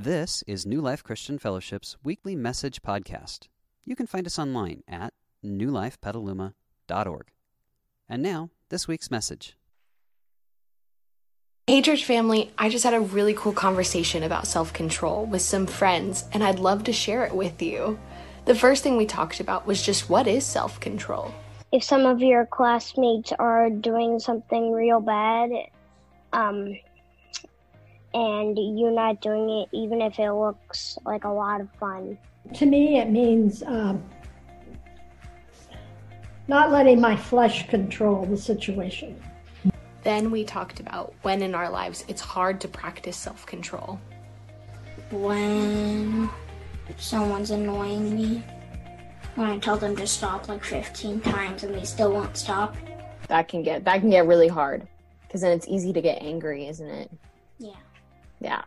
This is New Life Christian Fellowship's weekly message podcast. You can find us online at newlifepetaluma.org. And now, this week's message. Hey, church family, I just had a really cool conversation about self control with some friends, and I'd love to share it with you. The first thing we talked about was just what is self control? If some of your classmates are doing something real bad, um, and you're not doing it, even if it looks like a lot of fun. To me, it means um, not letting my flesh control the situation. Then we talked about when in our lives it's hard to practice self control. When someone's annoying me, when I tell them to stop like 15 times and they still won't stop. That can get that can get really hard because then it's easy to get angry, isn't it? Yeah. Yeah.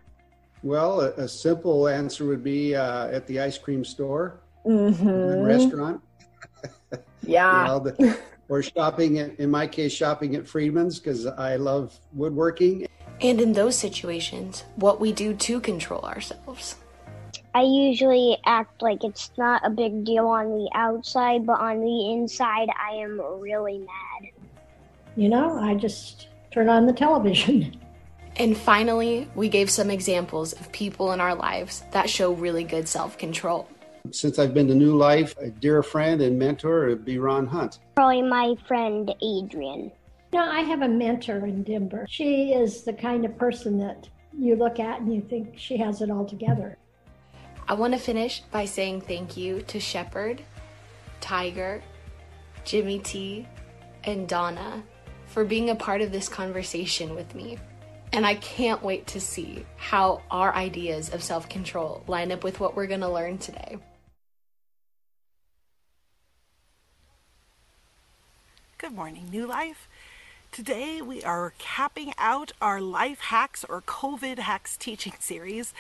Well, a, a simple answer would be uh, at the ice cream store, Mm-hmm. restaurant, Yeah. you know, the, or shopping. At, in my case, shopping at Friedman's because I love woodworking. And in those situations, what we do to control ourselves. I usually act like it's not a big deal on the outside, but on the inside, I am really mad. You know, I just turn on the television. And finally, we gave some examples of people in our lives that show really good self control. Since I've been to New Life, a dear friend and mentor would be Ron Hunt. Probably my friend Adrian. You know, I have a mentor in Denver. She is the kind of person that you look at and you think she has it all together. I want to finish by saying thank you to Shepard, Tiger, Jimmy T, and Donna for being a part of this conversation with me. And I can't wait to see how our ideas of self control line up with what we're going to learn today. Good morning, New Life. Today we are capping out our life hacks or COVID hacks teaching series,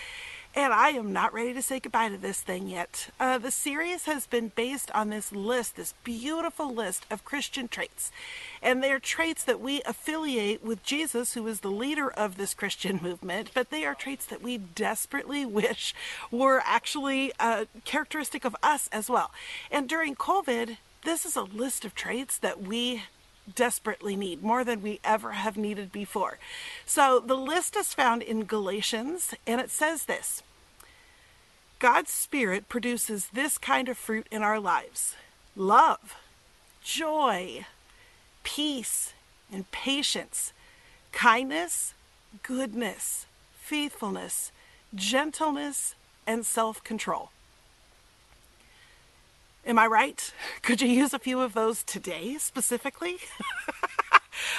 and I am not ready to say goodbye to this thing yet. Uh, the series has been based on this list, this beautiful list of Christian traits, and they are traits that we affiliate with Jesus, who is the leader of this Christian movement, but they are traits that we desperately wish were actually uh, characteristic of us as well. And during COVID, this is a list of traits that we desperately need more than we ever have needed before. So the list is found in Galatians and it says this God's Spirit produces this kind of fruit in our lives love, joy, peace, and patience, kindness, goodness, faithfulness, gentleness, and self control. Am I right? Could you use a few of those today specifically?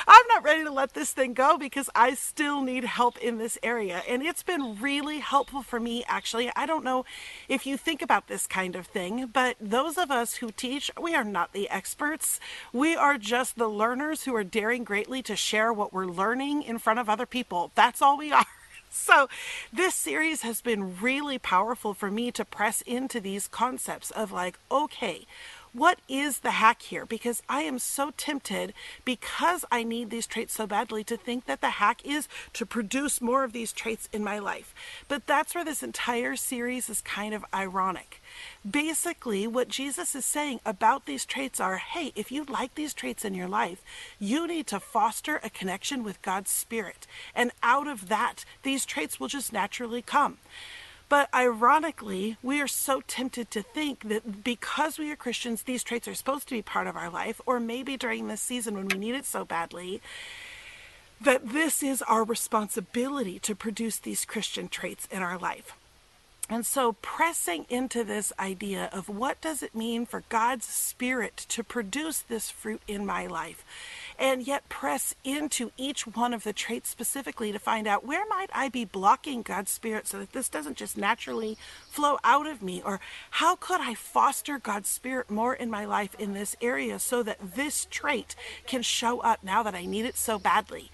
I'm not ready to let this thing go because I still need help in this area. And it's been really helpful for me, actually. I don't know if you think about this kind of thing, but those of us who teach, we are not the experts. We are just the learners who are daring greatly to share what we're learning in front of other people. That's all we are. So, this series has been really powerful for me to press into these concepts of like, okay, what is the hack here? Because I am so tempted, because I need these traits so badly, to think that the hack is to produce more of these traits in my life. But that's where this entire series is kind of ironic. Basically, what Jesus is saying about these traits are hey, if you like these traits in your life, you need to foster a connection with God's Spirit. And out of that, these traits will just naturally come. But ironically, we are so tempted to think that because we are Christians, these traits are supposed to be part of our life, or maybe during this season when we need it so badly, that this is our responsibility to produce these Christian traits in our life. And so pressing into this idea of what does it mean for God's spirit to produce this fruit in my life and yet press into each one of the traits specifically to find out where might I be blocking God's spirit so that this doesn't just naturally flow out of me or how could I foster God's spirit more in my life in this area so that this trait can show up now that I need it so badly.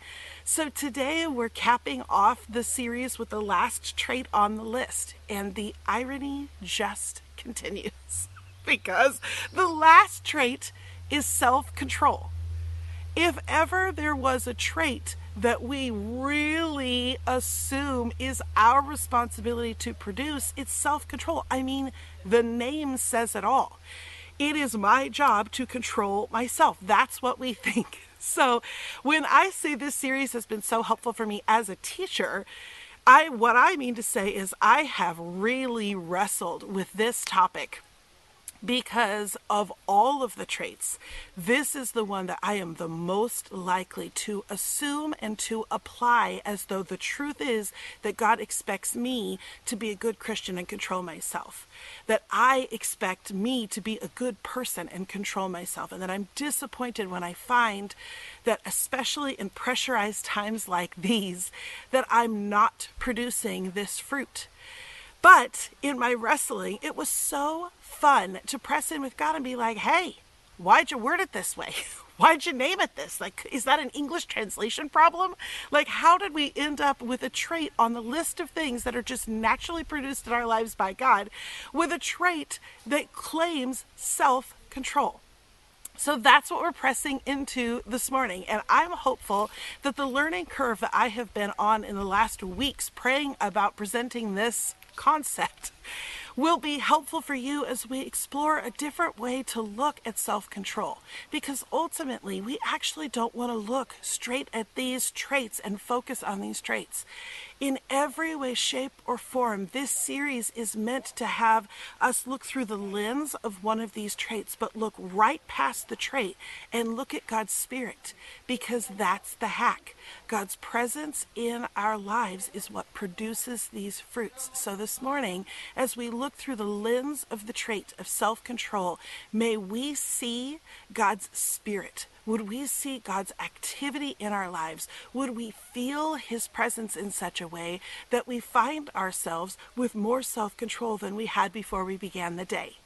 So today we're capping off the series with the last trait on the list, and the irony just continues because the last trait is self control. If ever there was a trait that we really assume is our responsibility to produce, it's self control. I mean, the name says it all. It is my job to control myself. That's what we think. So, when I say this series has been so helpful for me as a teacher, I what I mean to say is I have really wrestled with this topic because of all of the traits, this is the one that I am the most likely to assume and to apply as though the truth is that God expects me to be a good Christian and control myself. That I expect me to be a good person and control myself. And that I'm disappointed when I find that, especially in pressurized times like these, that I'm not producing this fruit. But in my wrestling, it was so fun to press in with God and be like, hey, why'd you word it this way? Why'd you name it this? Like, is that an English translation problem? Like, how did we end up with a trait on the list of things that are just naturally produced in our lives by God with a trait that claims self control? So that's what we're pressing into this morning. And I'm hopeful that the learning curve that I have been on in the last weeks praying about presenting this concept will be helpful for you as we explore a different way to look at self control. Because ultimately, we actually don't want to look straight at these traits and focus on these traits. In every way, shape, or form, this series is meant to have us look through the lens of one of these traits, but look right past the trait and look at God's Spirit, because that's the hack. God's presence in our lives is what produces these fruits. So this morning, as we look through the lens of the trait of self control, may we see God's Spirit would we see God's activity in our lives? Would we feel His presence in such a way that we find ourselves with more self control than we had before we began the day?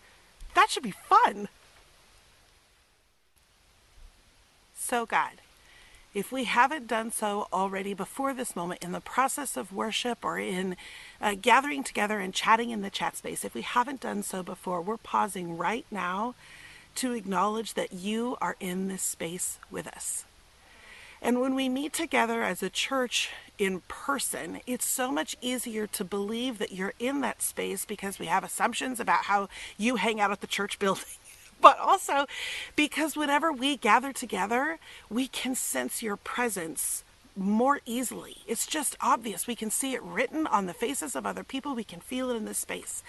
That should be fun. So, God, if we haven't done so already before this moment in the process of worship or in uh, gathering together and chatting in the chat space, if we haven't done so before, we're pausing right now to acknowledge that you are in this space with us. And when we meet together as a church in person, it's so much easier to believe that you're in that space because we have assumptions about how you hang out at the church building. But also because whenever we gather together, we can sense your presence more easily. It's just obvious. We can see it written on the faces of other people, we can feel it in the space.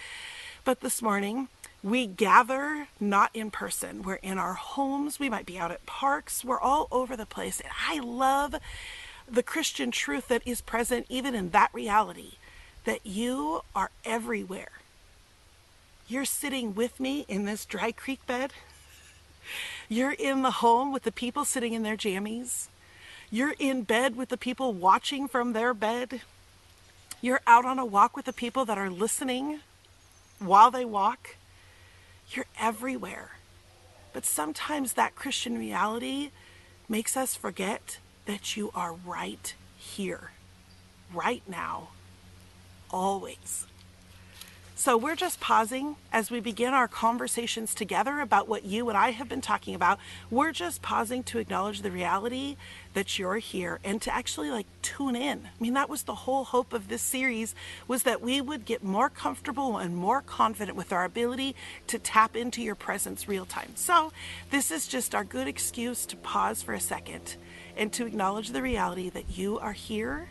But this morning, we gather not in person. We're in our homes. We might be out at parks. We're all over the place. And I love the Christian truth that is present even in that reality that you are everywhere. You're sitting with me in this dry creek bed. You're in the home with the people sitting in their jammies. You're in bed with the people watching from their bed. You're out on a walk with the people that are listening while they walk. You're everywhere. But sometimes that Christian reality makes us forget that you are right here, right now, always. So we're just pausing as we begin our conversations together about what you and I have been talking about. We're just pausing to acknowledge the reality that you're here and to actually like tune in. I mean, that was the whole hope of this series was that we would get more comfortable and more confident with our ability to tap into your presence real time. So, this is just our good excuse to pause for a second and to acknowledge the reality that you are here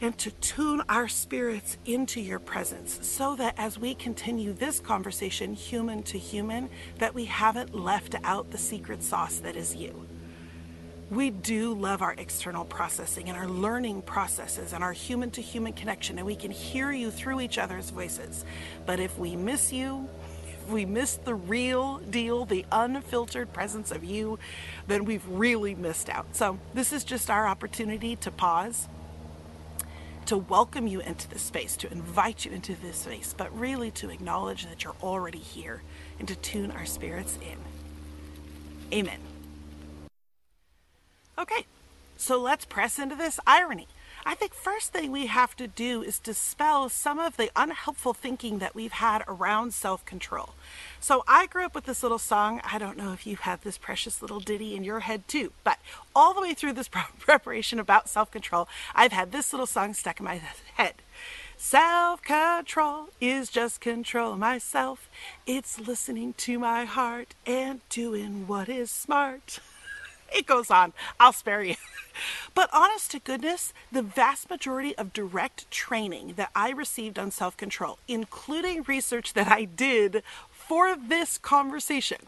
and to tune our spirits into your presence so that as we continue this conversation human to human that we haven't left out the secret sauce that is you. We do love our external processing and our learning processes and our human to human connection and we can hear you through each other's voices. But if we miss you if we miss the real deal the unfiltered presence of you then we've really missed out. So this is just our opportunity to pause to welcome you into this space, to invite you into this space, but really to acknowledge that you're already here and to tune our spirits in. Amen. Okay, so let's press into this irony. I think first thing we have to do is dispel some of the unhelpful thinking that we've had around self-control. So I grew up with this little song. I don't know if you have this precious little ditty in your head too, but all the way through this preparation about self-control, I've had this little song stuck in my head. Self control is just control myself. It's listening to my heart and doing what is smart. It goes on. I'll spare you. But honest to goodness, the vast majority of direct training that I received on self control, including research that I did for this conversation,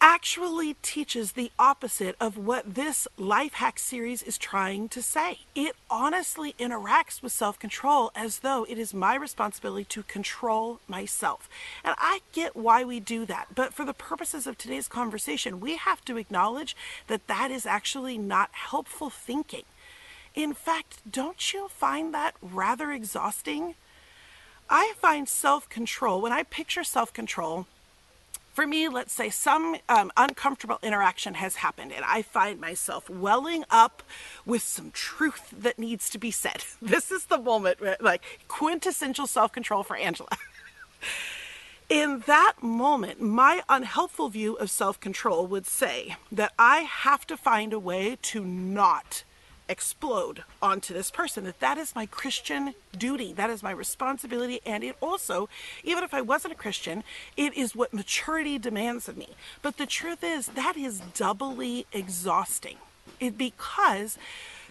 actually teaches the opposite of what this life hack series is trying to say. It honestly interacts with self control as though it is my responsibility to control myself. And I get why we do that, but for the purposes of today's conversation, we have to acknowledge that that is actually not helpful thinking. In fact, don't you find that rather exhausting? I find self control, when I picture self control, for me, let's say some um, uncomfortable interaction has happened and I find myself welling up with some truth that needs to be said. This is the moment, where, like quintessential self control for Angela. In that moment, my unhelpful view of self control would say that I have to find a way to not explode onto this person. That that is my christian duty. That is my responsibility. And it also even if i wasn't a christian it is what maturity demands of me. But the truth is that is doubly exhausting. It because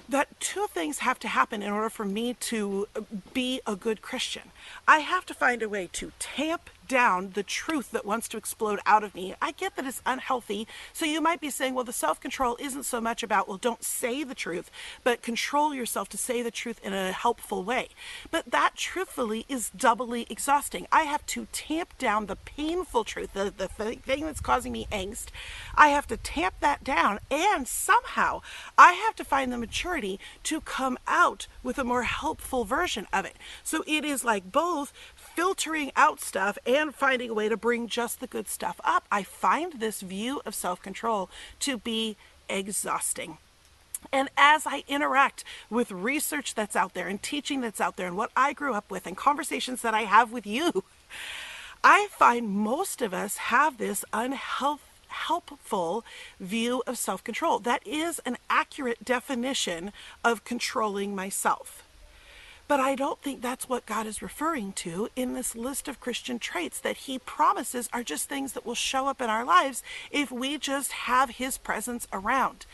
that two things have to happen in order for me to be a good christian. I have to find a way to tamp down the truth that wants to explode out of me. I get that it's unhealthy. So you might be saying, well, the self control isn't so much about, well, don't say the truth, but control yourself to say the truth in a helpful way. But that truthfully is doubly exhausting. I have to tamp down the painful truth, the, the thing that's causing me angst. I have to tamp that down. And somehow I have to find the maturity to come out with a more helpful version of it. So it is like both filtering out stuff and finding a way to bring just the good stuff up. I find this view of self control to be exhausting. And as I interact with research that's out there and teaching that's out there and what I grew up with and conversations that I have with you, I find most of us have this unhelpful view of self control. That is an accurate definition of controlling myself. But I don't think that's what God is referring to in this list of Christian traits that He promises are just things that will show up in our lives if we just have His presence around.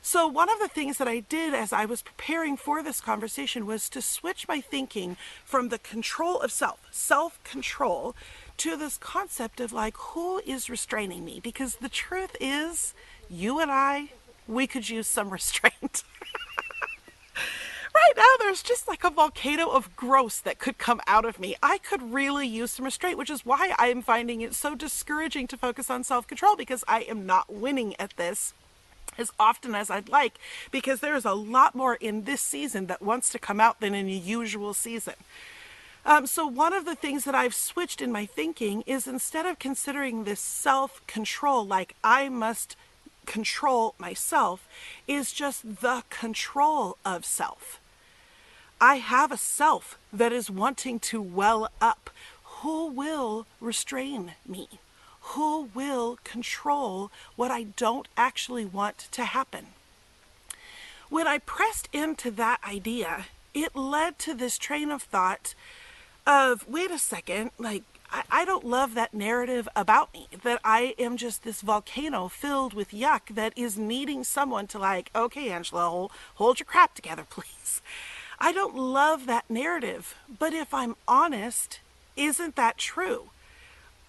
So, one of the things that I did as I was preparing for this conversation was to switch my thinking from the control of self, self control, to this concept of like, who is restraining me? Because the truth is, you and I, we could use some restraint right now there's just like a volcano of gross that could come out of me. I could really use some restraint, which is why I am finding it so discouraging to focus on self control because I am not winning at this as often as I'd like because there is a lot more in this season that wants to come out than in a usual season. Um, so, one of the things that I've switched in my thinking is instead of considering this self control like I must control myself, is just the control of self. I have a self that is wanting to well up. Who will restrain me? Who will control what I don't actually want to happen? When I pressed into that idea, it led to this train of thought of wait a second, like, I, don't love that narrative about me that I am just this volcano filled with yuck that is needing someone to, like, okay, Angela, hold your crap together, please. I don't love that narrative, but if I'm honest, isn't that true?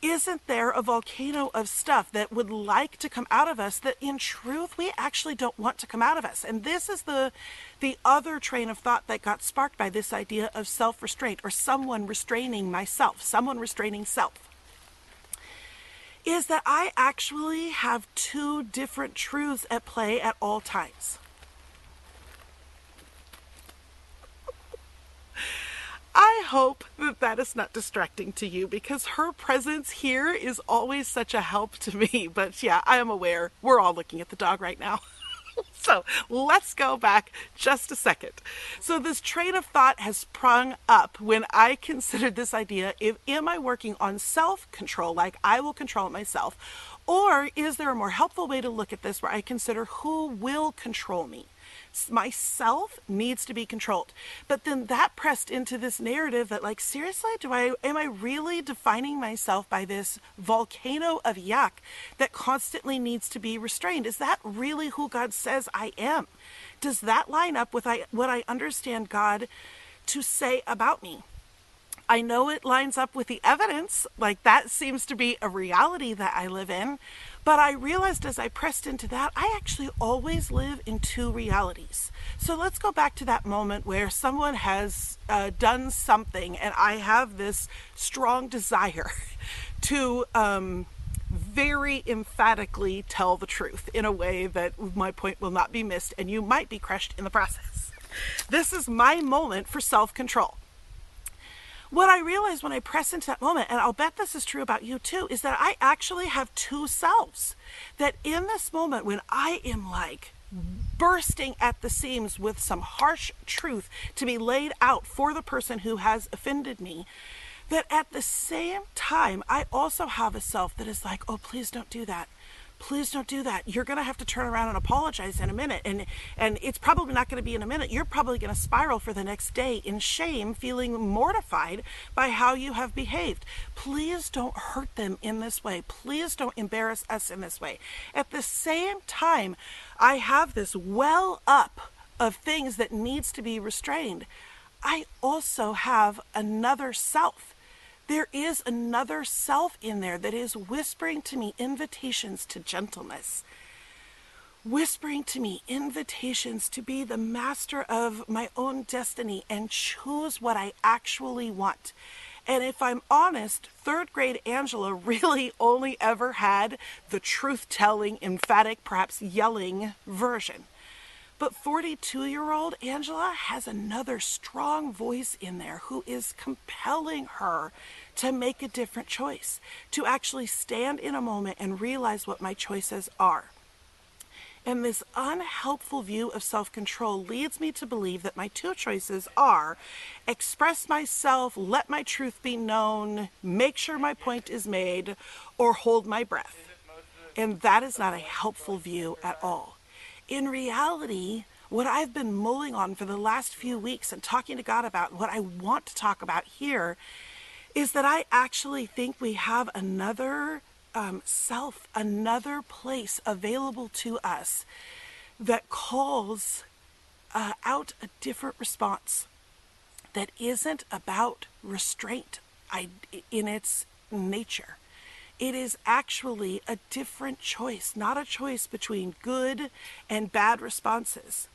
Isn't there a volcano of stuff that would like to come out of us that in truth we actually don't want to come out of us? And this is the the other train of thought that got sparked by this idea of self-restraint or someone restraining myself, someone restraining self. Is that I actually have two different truths at play at all times. I hope that that is not distracting to you because her presence here is always such a help to me. But yeah, I am aware. We're all looking at the dog right now. so let's go back just a second. So this train of thought has sprung up when I considered this idea if am I working on self-control, like I will control it myself, or is there a more helpful way to look at this where I consider who will control me? Myself needs to be controlled. But then that pressed into this narrative that like seriously, do I am I really defining myself by this volcano of yuck that constantly needs to be restrained? Is that really who God says I am? Does that line up with I, what I understand God to say about me? I know it lines up with the evidence, like that seems to be a reality that I live in. But I realized as I pressed into that, I actually always live in two realities. So let's go back to that moment where someone has uh, done something and I have this strong desire to um, very emphatically tell the truth in a way that my point will not be missed and you might be crushed in the process. This is my moment for self control what I realize when I press into that moment, and I'll bet this is true about you too, is that I actually have two selves. That in this moment, when I am like bursting at the seams with some harsh truth to be laid out for the person who has offended me, that at the same time, I also have a self that is like, oh, please don't do that please don't do that. You're going to have to turn around and apologize in a minute. And and it's probably not going to be in a minute. You're probably going to spiral for the next day in shame feeling mortified by how you have behaved. Please don't hurt them in this way. Please don't embarrass us in this way. At the same time i have this well up of things that needs to be restrained. I also have another self there is another self in there that is whispering to me invitations to gentleness, whispering to me invitations to be the master of my own destiny and choose what I actually want. And if I'm honest, third grade Angela really only ever had the truth telling, emphatic, perhaps yelling version. But 42 year old Angela has another strong voice in there who is compelling her to make a different choice, to actually stand in a moment and realize what my choices are. And this unhelpful view of self control leads me to believe that my two choices are express myself, let my truth be known, make sure my point is made, or hold my breath. And that is not a helpful view at all in reality, what I've been mulling on for the last few weeks and talking to God about, what I want to talk about here, is that I actually think we have another um, self, another place available to us that calls uh, out a different response that isn't about restraint in its nature. It is actually a different choice, not a choice between good and bad responses,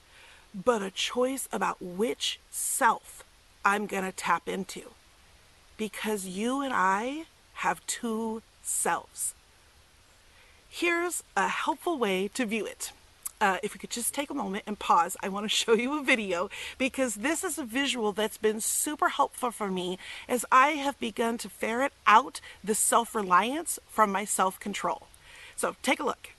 but a choice about which self I'm going to tap into. Because you and I have two selves. Here's a helpful way to view it uh, if we could just take a moment and pause, I want to show you a video because this is a visual that's been super helpful for me as I have begun to ferret out the self reliance from my self control. So take a look.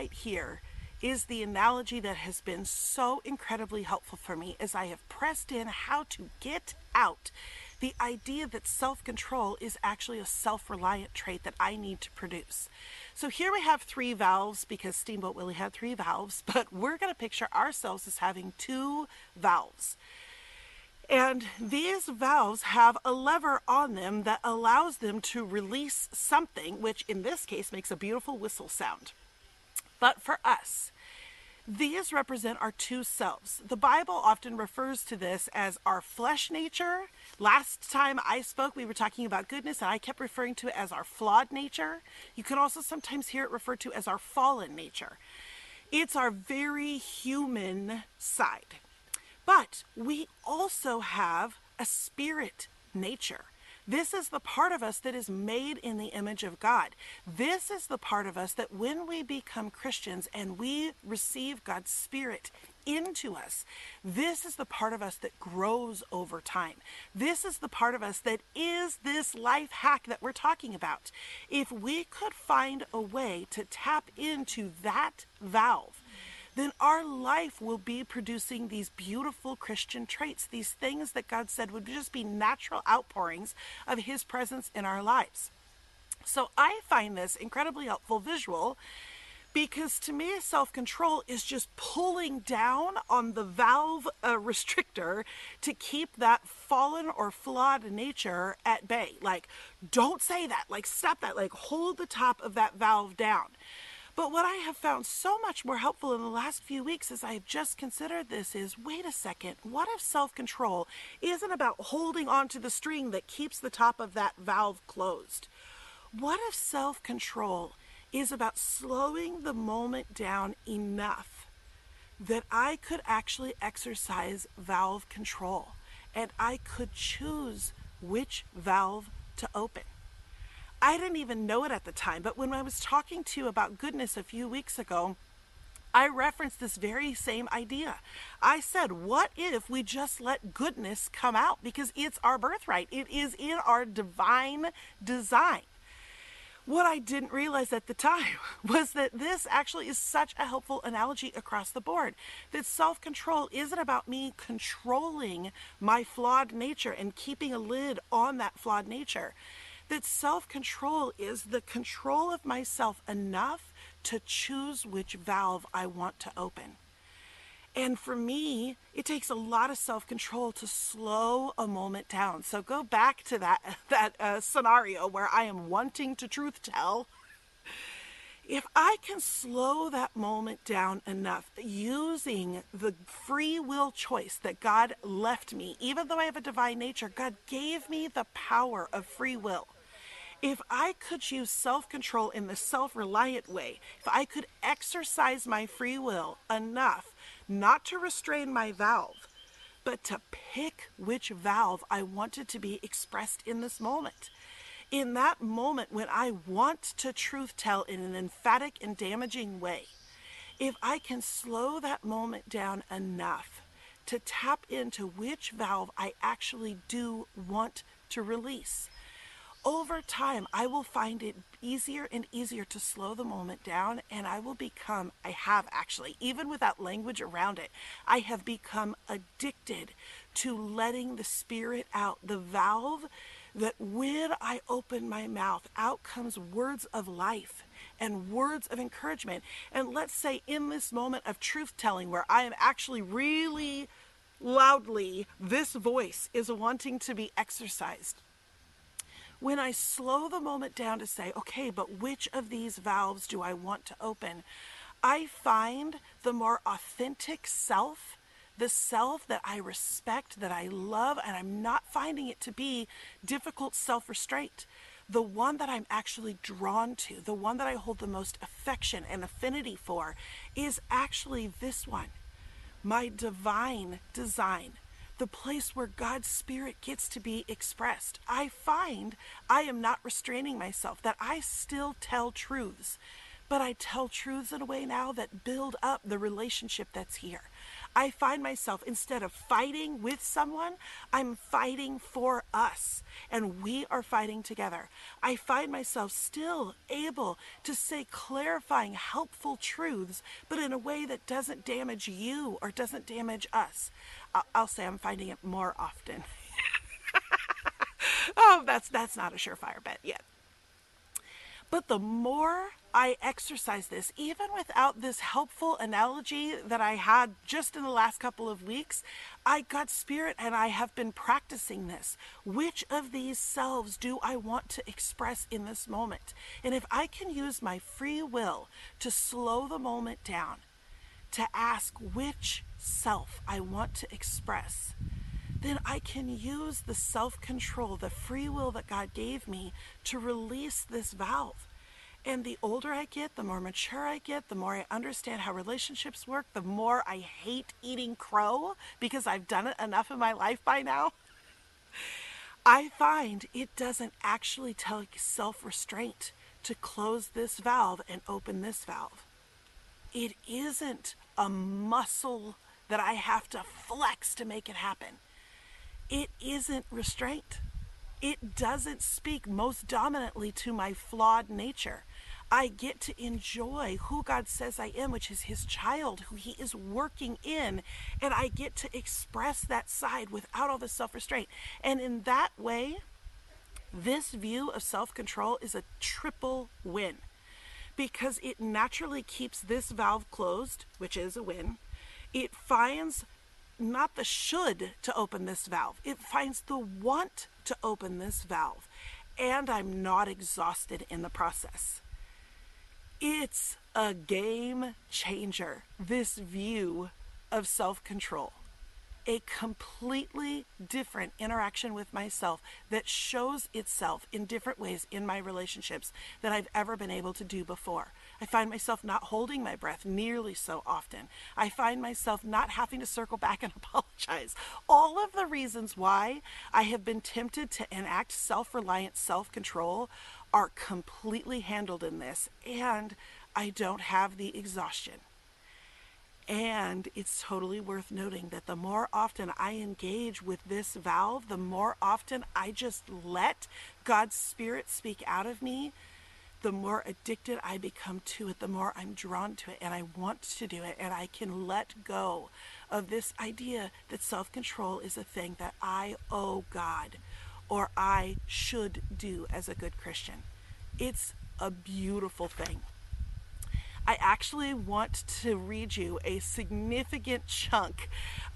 Right here is the analogy that has been so incredibly helpful for me as I have pressed in how to get out the idea that self control is actually a self reliant trait that I need to produce. So here we have three valves because Steamboat Willie had three valves, but we're going to picture ourselves as having two valves. And these valves have a lever on them that allows them to release something, which in this case makes a beautiful whistle sound. But for us, these represent our two selves. The Bible often refers to this as our flesh nature. Last time I spoke, we were talking about goodness, and I kept referring to it as our flawed nature. You can also sometimes hear it referred to as our fallen nature. It's our very human side. But we also have a spirit nature. This is the part of us that is made in the image of God. This is the part of us that when we become Christians and we receive God's Spirit into us, this is the part of us that grows over time. This is the part of us that is this life hack that we're talking about. If we could find a way to tap into that valve, then our life will be producing these beautiful Christian traits, these things that God said would just be natural outpourings of His presence in our lives. So I find this incredibly helpful visual because to me, self control is just pulling down on the valve uh, restrictor to keep that fallen or flawed nature at bay. Like, don't say that, like, stop that, like, hold the top of that valve down. But what I have found so much more helpful in the last few weeks as I have just considered this is wait a second, what if self control isn't about holding onto the string that keeps the top of that valve closed? What if self control is about slowing the moment down enough that I could actually exercise valve control and I could choose which valve to open? I didn't even know it at the time, but when I was talking to you about goodness a few weeks ago, I referenced this very same idea. I said, What if we just let goodness come out? Because it's our birthright, it is in our divine design. What I didn't realize at the time was that this actually is such a helpful analogy across the board. That self control isn't about me controlling my flawed nature and keeping a lid on that flawed nature that self control is the control of myself enough to choose which valve I want to open. And for me, it takes a lot of self control to slow a moment down. So go back to that, that uh, scenario where I am wanting to truth tell. If I can slow that moment down enough using the free will choice that God left me, even though I have a divine nature, God gave me the power of free will if I could use self control in the self reliant way, if I could exercise my free will enough not to restrain my valve, but to pick which valve I wanted to be expressed in this moment. In that moment when I want to truth tell in an emphatic and damaging way, if I can slow that moment down enough to tap into which valve I actually do want to release, over time, I will find it easier and easier to slow the moment down, and I will become, I have actually, even without language around it, I have become addicted to letting the spirit out, the valve that when I open my mouth, out comes words of life and words of encouragement. And let's say in this moment of truth telling, where I am actually really loudly, this voice is wanting to be exercised when I slow the moment down to say, okay, but which of these valves do I want to open? I find the more authentic self, the self that I respect, that I love, and I'm not finding it to be difficult self restraint. The one that I'm actually drawn to, the one that I hold the most affection and affinity for, is actually this one my divine design the place where God's Spirit gets to be expressed. I find I am not restraining myself, that I still tell truths, but I tell truths in a way now that build up the relationship that's here. I find myself, instead of fighting with someone, I'm fighting for us, and we are fighting together. I find myself still able to say clarifying, helpful truths, but in a way that doesn't damage you or doesn't damage us. I'll say I'm finding it more often. oh, that's that's not a surefire bet yet. But the more I exercise this, even without this helpful analogy that I had just in the last couple of weeks, I got spirit and I have been practicing this. Which of these selves do I want to express in this moment? And if I can use my free will to slow the moment down, to ask which self I want to express, then I can use the self control, the free will that God gave me to release this valve. And the older I get, the more mature I get, the more I understand how relationships work, the more I hate eating crow because I've done it enough in my life by now. I find it doesn't actually take self restraint to close this valve and open this valve. It isn't a muscle that I have to flex to make it happen. It isn't restraint. It doesn't speak most dominantly to my flawed nature. I get to enjoy who God says I am, which is His child, who He is working in, and I get to express that side without all the self restraint. And in that way, this view of self control is a triple win because it naturally keeps this valve closed, which is a win. It finds not the should to open this valve, it finds the want to open this valve. And I'm not exhausted in the process. It's a game changer, this view of self control. A completely different interaction with myself that shows itself in different ways in my relationships than I've ever been able to do before. I find myself not holding my breath nearly so often. I find myself not having to circle back and apologize. All of the reasons why I have been tempted to enact self reliant self control are completely handled in this, and I don't have the exhaustion. And it's totally worth noting that the more often I engage with this valve, the more often I just let God's Spirit speak out of me, the more addicted I become to it, the more I'm drawn to it, and I want to do it, and I can let go of this idea that self control is a thing that I owe God or I should do as a good Christian. It's a beautiful thing. I actually want to read you a significant chunk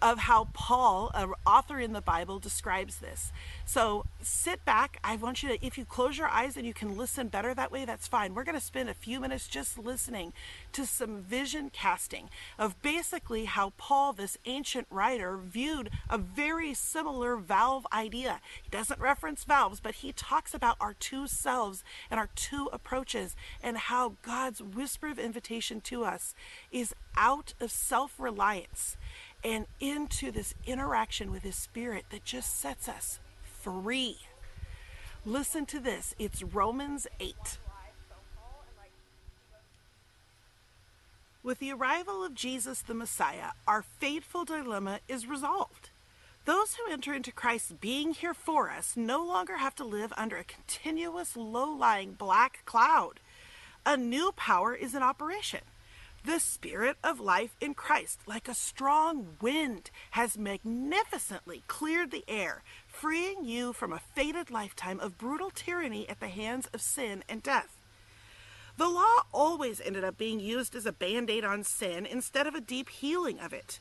of how Paul, an author in the Bible, describes this. So sit back. I want you to, if you close your eyes and you can listen better that way, that's fine. We're going to spend a few minutes just listening to some vision casting of basically how Paul, this ancient writer, viewed a very similar valve idea. He doesn't reference valves, but he talks about our two selves and our two approaches and how God's whisper of invitation to us is out of self reliance and into this interaction with His Spirit that just sets us free. Listen to this it's Romans 8. With the arrival of Jesus the Messiah, our fateful dilemma is resolved. Those who enter into Christ's being here for us no longer have to live under a continuous low lying black cloud. A new power is in operation. The Spirit of life in Christ, like a strong wind, has magnificently cleared the air, freeing you from a fated lifetime of brutal tyranny at the hands of sin and death. The law always ended up being used as a band aid on sin instead of a deep healing of it.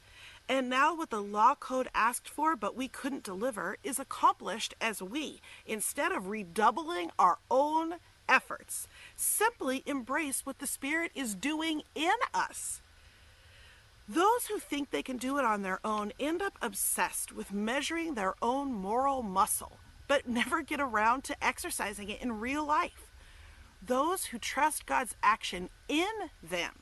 And now, what the law code asked for but we couldn't deliver is accomplished as we, instead of redoubling our own efforts, simply embrace what the Spirit is doing in us. Those who think they can do it on their own end up obsessed with measuring their own moral muscle, but never get around to exercising it in real life those who trust God's action in them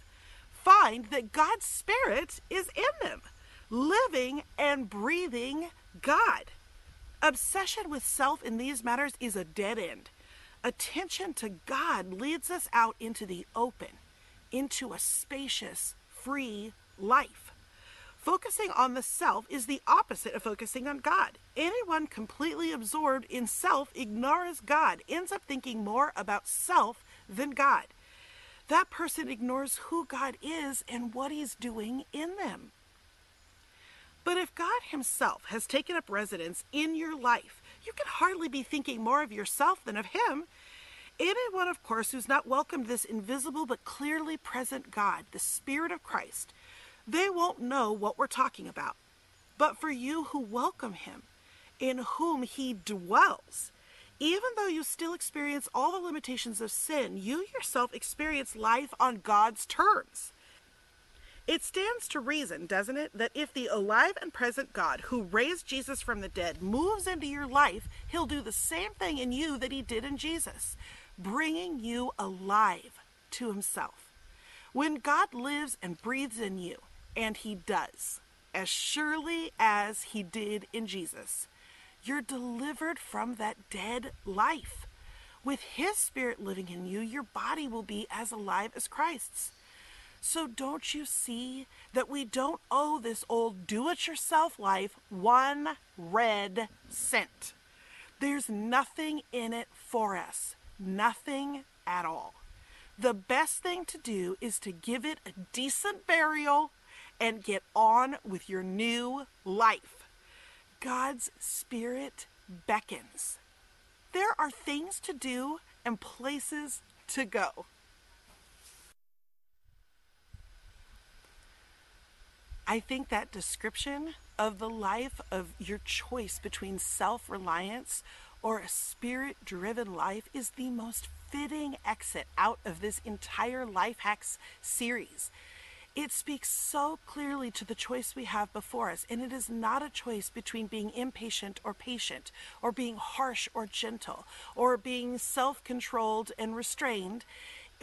find that God's Spirit is in them, living and breathing God. Obsession with self in these matters is a dead end. Attention to God leads us out into the open, into a spacious, free life. Focusing on the self is the opposite of focusing on God. Anyone completely absorbed in self ignores God, ends up thinking more about self than God. That person ignores who God is and what He's doing in them. But if God Himself has taken up residence in your life, you can hardly be thinking more of yourself than of Him. Anyone, of course, who's not welcomed this invisible but clearly present God, the Spirit of Christ, they won't know what we're talking about. But for you who welcome Him, in whom He dwells, even though you still experience all the limitations of sin, you yourself experience life on God's terms. It stands to reason, doesn't it, that if the alive and present God who raised Jesus from the dead moves into your life, he'll do the same thing in you that he did in Jesus, bringing you alive to himself. When God lives and breathes in you, and he does, as surely as he did in Jesus, you're delivered from that dead life. With his spirit living in you, your body will be as alive as Christ's. So don't you see that we don't owe this old do it yourself life one red cent? There's nothing in it for us, nothing at all. The best thing to do is to give it a decent burial and get on with your new life. God's Spirit beckons. There are things to do and places to go. I think that description of the life of your choice between self reliance or a spirit driven life is the most fitting exit out of this entire Life Hacks series. It speaks so clearly to the choice we have before us, and it is not a choice between being impatient or patient, or being harsh or gentle, or being self controlled and restrained,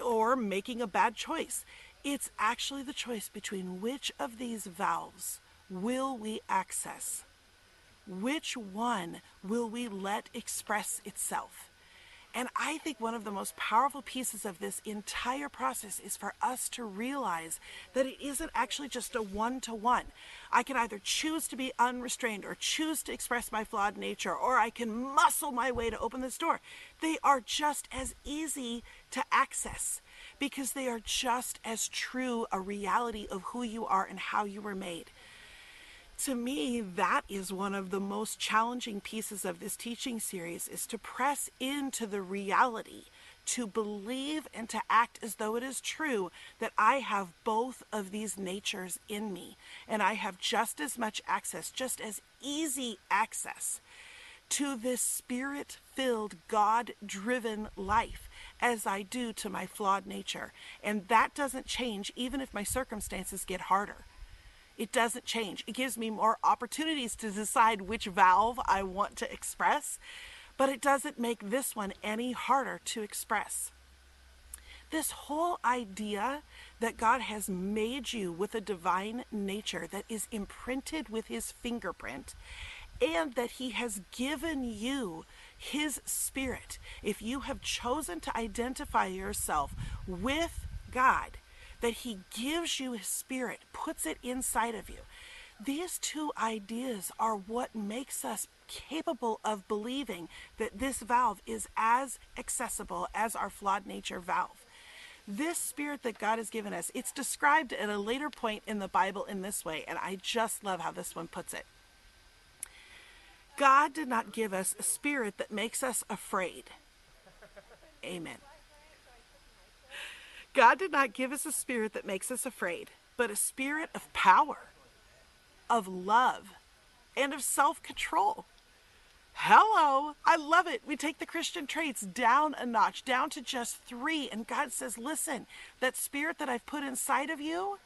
or making a bad choice. It's actually the choice between which of these valves will we access? Which one will we let express itself? And I think one of the most powerful pieces of this entire process is for us to realize that it isn't actually just a one to one. I can either choose to be unrestrained or choose to express my flawed nature, or I can muscle my way to open this door. They are just as easy to access because they are just as true a reality of who you are and how you were made. To me, that is one of the most challenging pieces of this teaching series is to press into the reality, to believe and to act as though it is true that I have both of these natures in me and I have just as much access, just as easy access to this spirit filled, God driven life as I do to my flawed nature. And that doesn't change even if my circumstances get harder. It doesn't change. It gives me more opportunities to decide which valve I want to express, but it doesn't make this one any harder to express. This whole idea that God has made you with a divine nature that is imprinted with his fingerprint and that he has given you his spirit. If you have chosen to identify yourself with God, that he gives you his spirit, puts it inside of you. These two ideas are what makes us capable of believing that this valve is as accessible as our flawed nature valve. This spirit that God has given us, it's described at a later point in the Bible in this way, and I just love how this one puts it. God did not give us a spirit that makes us afraid. Amen. God did not give us a spirit that makes us afraid, but a spirit of power, of love, and of self control. Hello, I love it. We take the Christian traits down a notch, down to just three. And God says, listen, that spirit that I've put inside of you,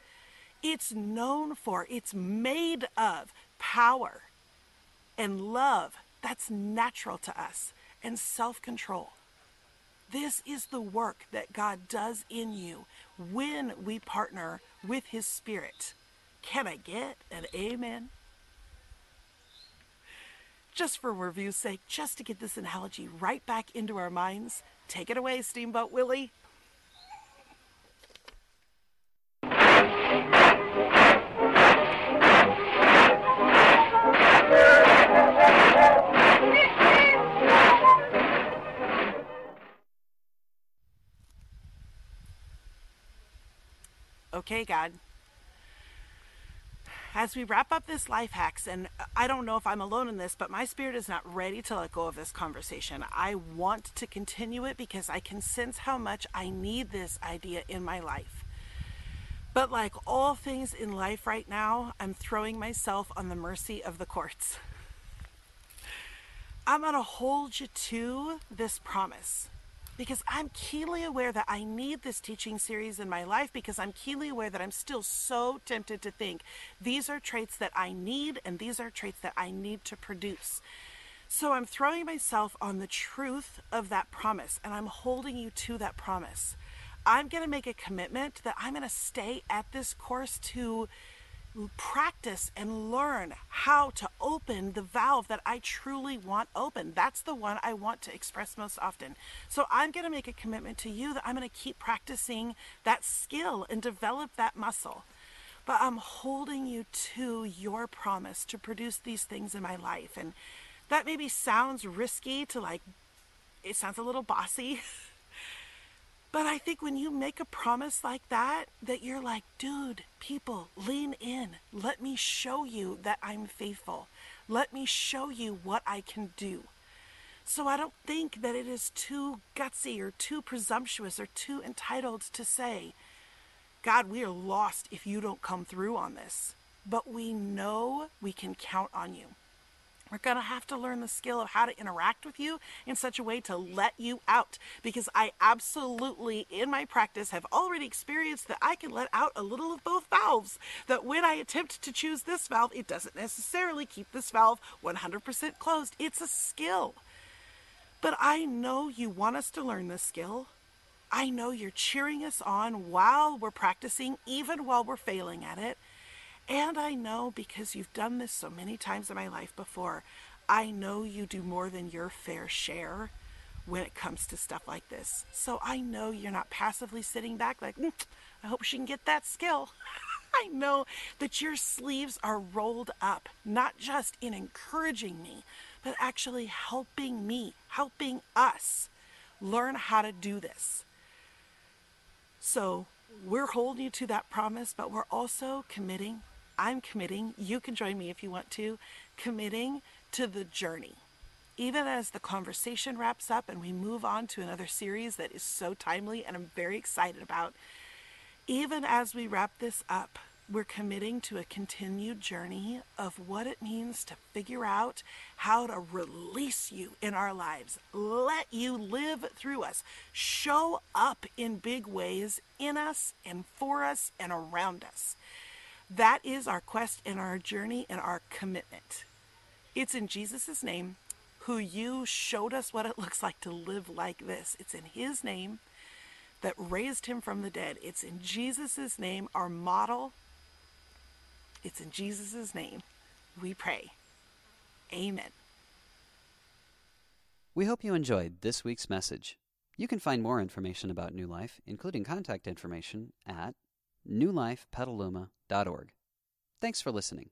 it's known for, it's made of power and love. That's natural to us, and self control. This is the work that God does in you when we partner with His Spirit. Can I get an amen? Just for review's sake, just to get this analogy right back into our minds, take it away, Steamboat Willie. Okay, God. as we wrap up this life hacks, and I don't know if I'm alone in this, but my spirit is not ready to let go of this conversation. I want to continue it because I can sense how much I need this idea in my life. But like all things in life right now, I'm throwing myself on the mercy of the courts. I'm going to hold you to this promise because I'm keenly aware that I need this teaching series in my life because I'm keenly aware that I'm still so tempted to think these are traits that I need and these are traits that I need to produce. So I'm throwing myself on the truth of that promise and I'm holding you to that promise. I'm going to make a commitment that I'm going to stay at this course to practice and learn how to open the valve that I truly want open. That's the one I want to express most often. So I'm going to make a commitment to you that I'm going to keep practicing that skill and develop that muscle. But I'm holding you to your promise to produce these things in my life. And that maybe sounds risky to like, it sounds a little bossy. But I think when you make a promise like that, that you're like, dude, people, lean in. Let me show you that I'm faithful. Let me show you what I can do. So I don't think that it is too gutsy or too presumptuous or too entitled to say, God, we are lost if you don't come through on this. But we know we can count on you. We're going to have to learn the skill of how to interact with you in such a way to let you out. Because I absolutely, in my practice, have already experienced that I can let out a little of both valves. That when I attempt to choose this valve, it doesn't necessarily keep this valve 100% closed. It's a skill. But I know you want us to learn this skill. I know you're cheering us on while we're practicing, even while we're failing at it. And I know because you've done this so many times in my life before, I know you do more than your fair share when it comes to stuff like this. So I know you're not passively sitting back like, mm, I hope she can get that skill. I know that your sleeves are rolled up, not just in encouraging me, but actually helping me, helping us learn how to do this. So we're holding you to that promise, but we're also committing I'm committing, you can join me if you want to, committing to the journey. Even as the conversation wraps up and we move on to another series that is so timely and I'm very excited about, even as we wrap this up, we're committing to a continued journey of what it means to figure out how to release you in our lives, let you live through us, show up in big ways in us and for us and around us. That is our quest and our journey and our commitment. It's in Jesus' name, who you showed us what it looks like to live like this. It's in His name that raised Him from the dead. It's in Jesus' name, our model. It's in Jesus' name we pray. Amen. We hope you enjoyed this week's message. You can find more information about New Life, including contact information, at newlifepetaluma.org. Thanks for listening.